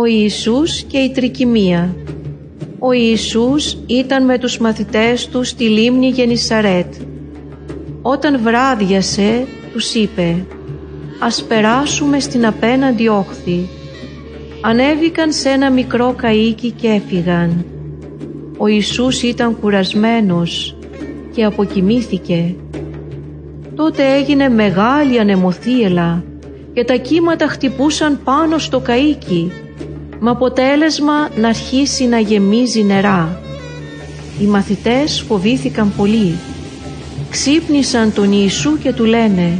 Ο Ιησούς και η τρικυμία Ο Ιησούς ήταν με τους μαθητές του στη λίμνη Γενισαρέτ. Όταν βράδιασε, τους είπε «Ας περάσουμε στην απέναντι όχθη». Ανέβηκαν σε ένα μικρό καΐκι και έφυγαν. Ο Ιησούς ήταν κουρασμένος και αποκοιμήθηκε. Τότε έγινε μεγάλη ανεμοθύελα και τα κύματα χτυπούσαν πάνω στο καΐκι με αποτέλεσμα να αρχίσει να γεμίζει νερά. Οι μαθητές φοβήθηκαν πολύ. Ξύπνησαν τον Ιησού και του λένε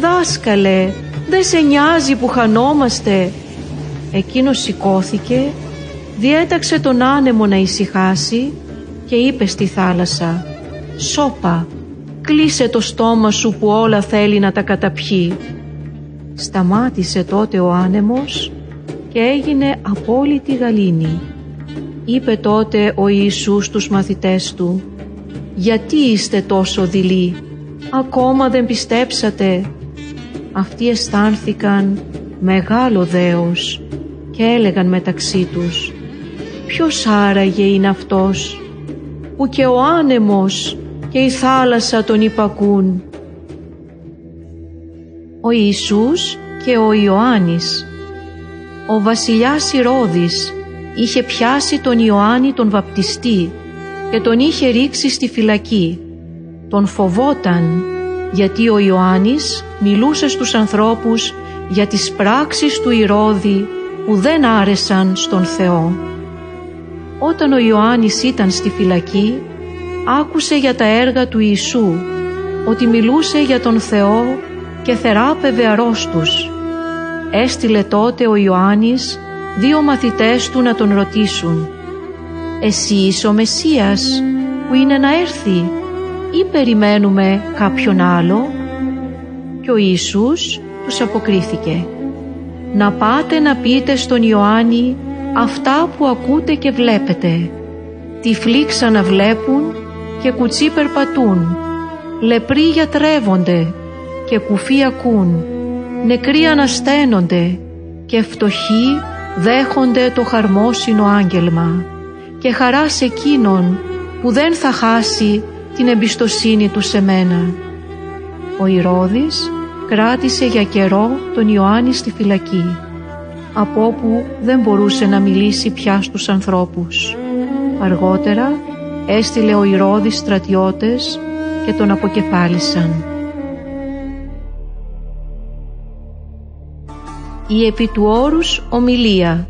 «Δάσκαλε, δεν σε νοιάζει που χανόμαστε». Εκείνος σηκώθηκε, διέταξε τον άνεμο να ησυχάσει και είπε στη θάλασσα «Σώπα, κλείσε το στόμα σου που όλα θέλει να τα καταπιεί». Σταμάτησε τότε ο άνεμος και έγινε απόλυτη γαλήνη. Είπε τότε ο Ιησούς στους μαθητές του «Γιατί είστε τόσο δειλοί, ακόμα δεν πιστέψατε» Αυτοί αισθάνθηκαν μεγάλο δέος και έλεγαν μεταξύ τους «Ποιος άραγε είναι αυτός; Που και ο άνεμος και η θάλασσα τον υπακούν» Ο Ιησούς και ο Ιωάννης Ο βασιλιάς Ηρώδης είχε πιάσει τον Ιωάννη τον βαπτιστή και τον είχε ρίξει στη φυλακή. Τον φοβόταν γιατί ο Ιωάννης μιλούσε στους ανθρώπους για τις πράξεις του Ηρώδη που δεν άρεσαν στον Θεό. Όταν ο Ιωάννης ήταν στη φυλακή άκουσε για τα έργα του Ιησού ότι μιλούσε για τον Θεό και θεράπευε αρρώστους. Έστειλε τότε ο Ιωάννης δύο μαθητές του να τον ρωτήσουν «Εσύ είσαι ο Μεσσίας που είναι να έρθει ή περιμένουμε κάποιον άλλο» και ο Ιησούς τους αποκρίθηκε «Να πάτε να πείτε στον Ιωάννη αυτά που ακούτε και βλέπετε. Τυφλοί ξαναβλέπουν και κουτσί περπατούν, λεπροί γιατρεύονται και κουφοί ακούν, νεκροί ανασταίνονται και φτωχοί δέχονται το χαρμόσυνο άγγελμα και χαράς σε εκείνον που δεν θα χάσει την εμπιστοσύνη του σε μένα. Ο Ηρώδης κράτησε για καιρό τον Ιωάννη στη φυλακή, από όπου δεν μπορούσε να μιλήσει πια στους ανθρώπους. Αργότερα έστειλε ο Ηρώδης στρατιώτες και τον αποκεφάλισαν. Η επί του όρους ομιλία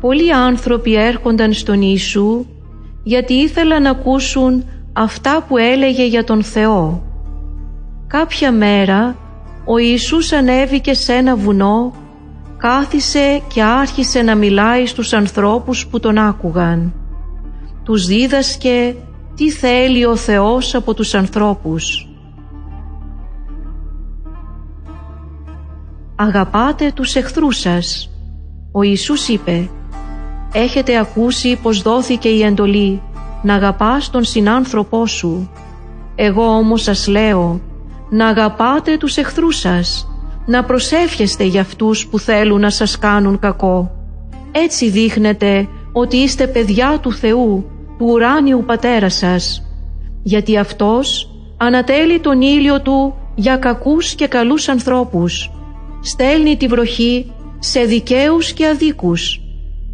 Πολλοί άνθρωποι έρχονταν στον Ιησού γιατί ήθελαν να ακούσουν αυτά που έλεγε για τον Θεό. Κάποια μέρα ο Ιησούς ανέβηκε σε ένα βουνό, κάθισε και άρχισε να μιλάει στους ανθρώπους που τον άκουγαν. Τους δίδασκε τι θέλει ο Θεός από τους ανθρώπους. «Αγαπάτε τους εχθρούς σας». Ο Ιησούς είπε «Έχετε ακούσει πως δόθηκε η εντολή να αγαπάς τον συνάνθρωπό σου. Εγώ όμως σας λέω να αγαπάτε τους εχθρούς σας, να προσεύχεστε για αυτούς που θέλουν να σας κάνουν κακό. Έτσι δείχνετε ότι είστε παιδιά του Θεού, του ουράνιου Πατέρα σας, γιατί Αυτός ανατέλει τον ήλιο Του για κακούς και καλούς ανθρώπους. Στέλνει τη βροχή σε δικαίους και αδίκους.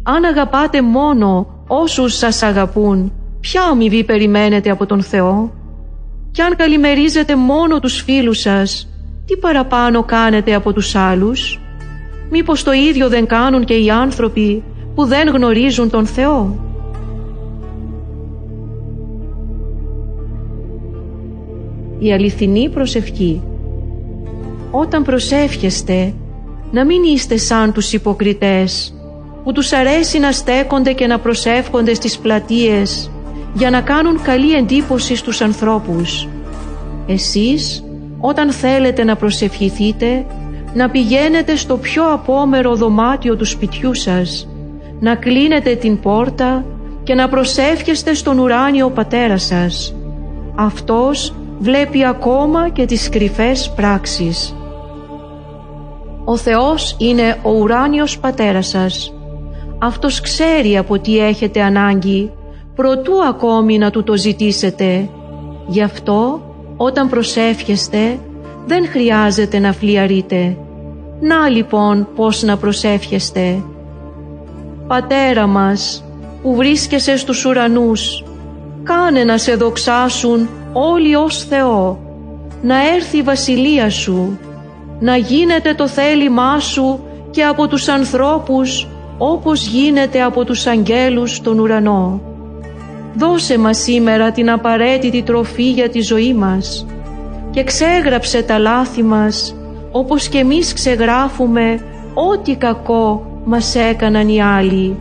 Αν αγαπάτε μόνο όσους σας αγαπούν, ποια αμοιβή περιμένετε από τον Θεό; Κι αν καλημερίζετε μόνο τους φίλους σας, τι παραπάνω κάνετε από τους άλλους; Μήπως το ίδιο δεν κάνουν και οι άνθρωποι που δεν γνωρίζουν τον Θεό; Η αληθινή προσευχή Όταν προσεύχεστε, να μην είστε σαν τους υποκριτές που τους αρέσει να στέκονται και να προσεύχονται στις πλατείες για να κάνουν καλή εντύπωση στους ανθρώπους. Εσείς όταν θέλετε να προσευχηθείτε να πηγαίνετε στο πιο απόμερο δωμάτιο του σπιτιού σας, να κλείνετε την πόρτα και να προσεύχεστε στον ουράνιο πατέρα σας. Αυτός βλέπει ακόμα και τις κρυφές πράξεις. Ο Θεός είναι ο ουράνιος πατέρας σας. Αυτός ξέρει από τι έχετε ανάγκη, προτού ακόμη να του το ζητήσετε. Γι' αυτό, όταν προσεύχεστε, δεν χρειάζεται να φλιαρείτε. Να λοιπόν πώς να προσεύχεστε. Πατέρα μας, που βρίσκεσαι στους ουρανούς, κάνε να σε δοξάσουν όλοι ως Θεό, να έρθει η βασιλεία Σου, να γίνεται το θέλημά Σου και από τους ανθρώπους όπως γίνεται από τους αγγέλους στον ουρανό. Δώσε μας σήμερα την απαραίτητη τροφή για τη ζωή μας και ξέγραψε τα λάθη μας όπως και εμείς ξεγράφουμε ό,τι κακό μας έκαναν οι άλλοι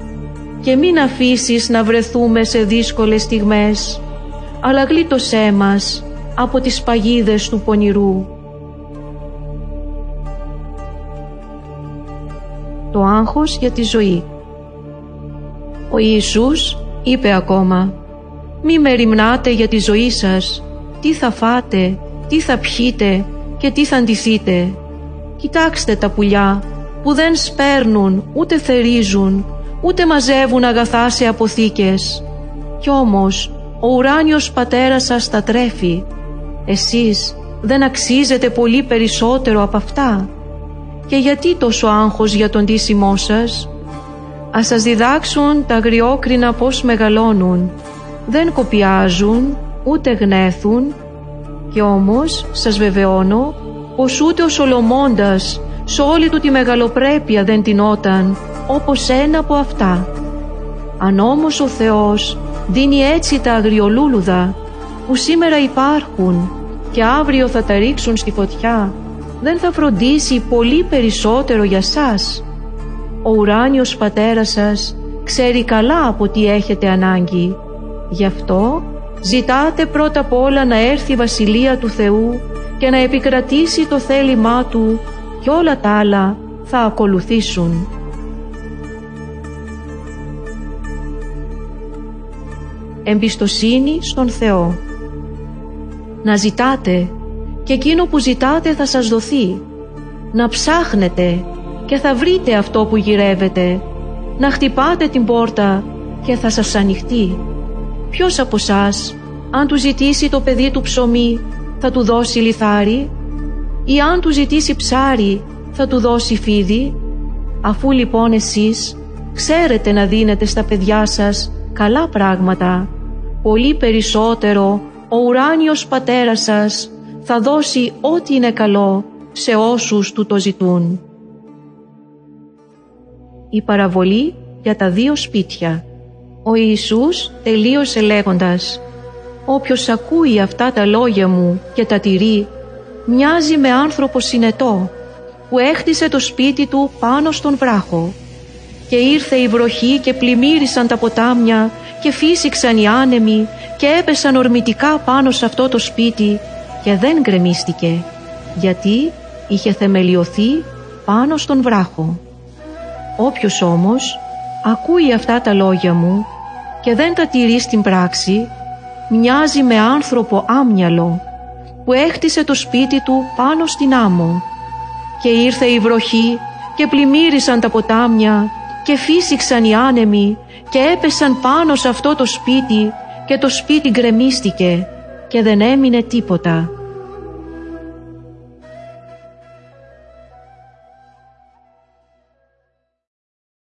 και μην αφήσεις να βρεθούμε σε δύσκολες στιγμές αλλά γλίτωσέ μας από τις παγίδες του πονηρού. Το άγχος για τη ζωή Ο Ιησούς είπε ακόμα «Μη με ρημνάτε για τη ζωή σας, τι θα φάτε, τι θα πιείτε και τι θα αντιθείτε. Κοιτάξτε τα πουλιά που δεν σπέρνουν ούτε θερίζουν ούτε μαζεύουν αγαθά σε αποθήκες. Κι όμως ο ουράνιος πατέρας σας τα τρέφει. Εσείς δεν αξίζετε πολύ περισσότερο από αυτά. Και γιατί τόσο άγχος για τον τίσιμό σας; Ας σας διδάξουν τα αγριόκρινα πώς μεγαλώνουν. Δεν κοπιάζουν, ούτε γνέθουν. Και όμως σας βεβαιώνω πως ούτε ο Σολομώντας σε όλη του τη μεγαλοπρέπεια δεν τεινόταν όπως ένα από αυτά. Αν όμως ο Θεός δίνει έτσι τα αγριολούλουδα που σήμερα υπάρχουν και αύριο θα τα ρίξουν στη φωτιά, δεν θα φροντίσει πολύ περισσότερο για σας. Ο ουράνιος πατέρας σας ξέρει καλά από τι έχετε ανάγκη. Γι' αυτό ζητάτε πρώτα απ' όλα να έρθει η Βασιλεία του Θεού και να επικρατήσει το θέλημά Του και όλα τα άλλα θα ακολουθήσουν. Εμπιστοσύνη στον Θεό Να ζητάτε και εκείνο που ζητάτε θα σας δοθεί. Να ψάχνετε και θα βρείτε αυτό που γυρεύετε. Να χτυπάτε την πόρτα και θα σας ανοιχτεί. Ποιος από σας, αν του ζητήσει το παιδί του ψωμί, θα του δώσει λιθάρι; Ή αν του ζητήσει ψάρι, θα του δώσει φίδι; Αφού λοιπόν εσείς ξέρετε να δίνετε στα παιδιά σας καλά πράγματα, πολύ περισσότερο ο ουράνιος πατέρας σας θα δώσει ό,τι είναι καλό σε όσους του το ζητούν. Η παραβολή για τα δύο σπίτια Ο Ιησούς τελείωσε λέγοντας «Όποιος ακούει αυτά τα λόγια μου και τα τηρεί, μοιάζει με άνθρωπο συνετό που έχτισε το σπίτι του πάνω στον βράχο και ήρθε η βροχή και πλημμύρισαν τα ποτάμια και φύσηξαν οι άνεμοι και έπεσαν ορμητικά πάνω σε αυτό το σπίτι και δεν γκρεμίστηκε γιατί είχε θεμελιωθεί πάνω στον βράχο. Όποιος όμως ακούει αυτά τα λόγια μου και δεν τα τηρεί στην πράξη μοιάζει με άνθρωπο άμυαλο που έχτισε το σπίτι του πάνω στην άμμο και ήρθε η βροχή και πλημμύρισαν τα ποτάμια και φύσηξαν οι άνεμοι και έπεσαν πάνω σε αυτό το σπίτι και το σπίτι γκρεμίστηκε και δεν έμεινε τίποτα.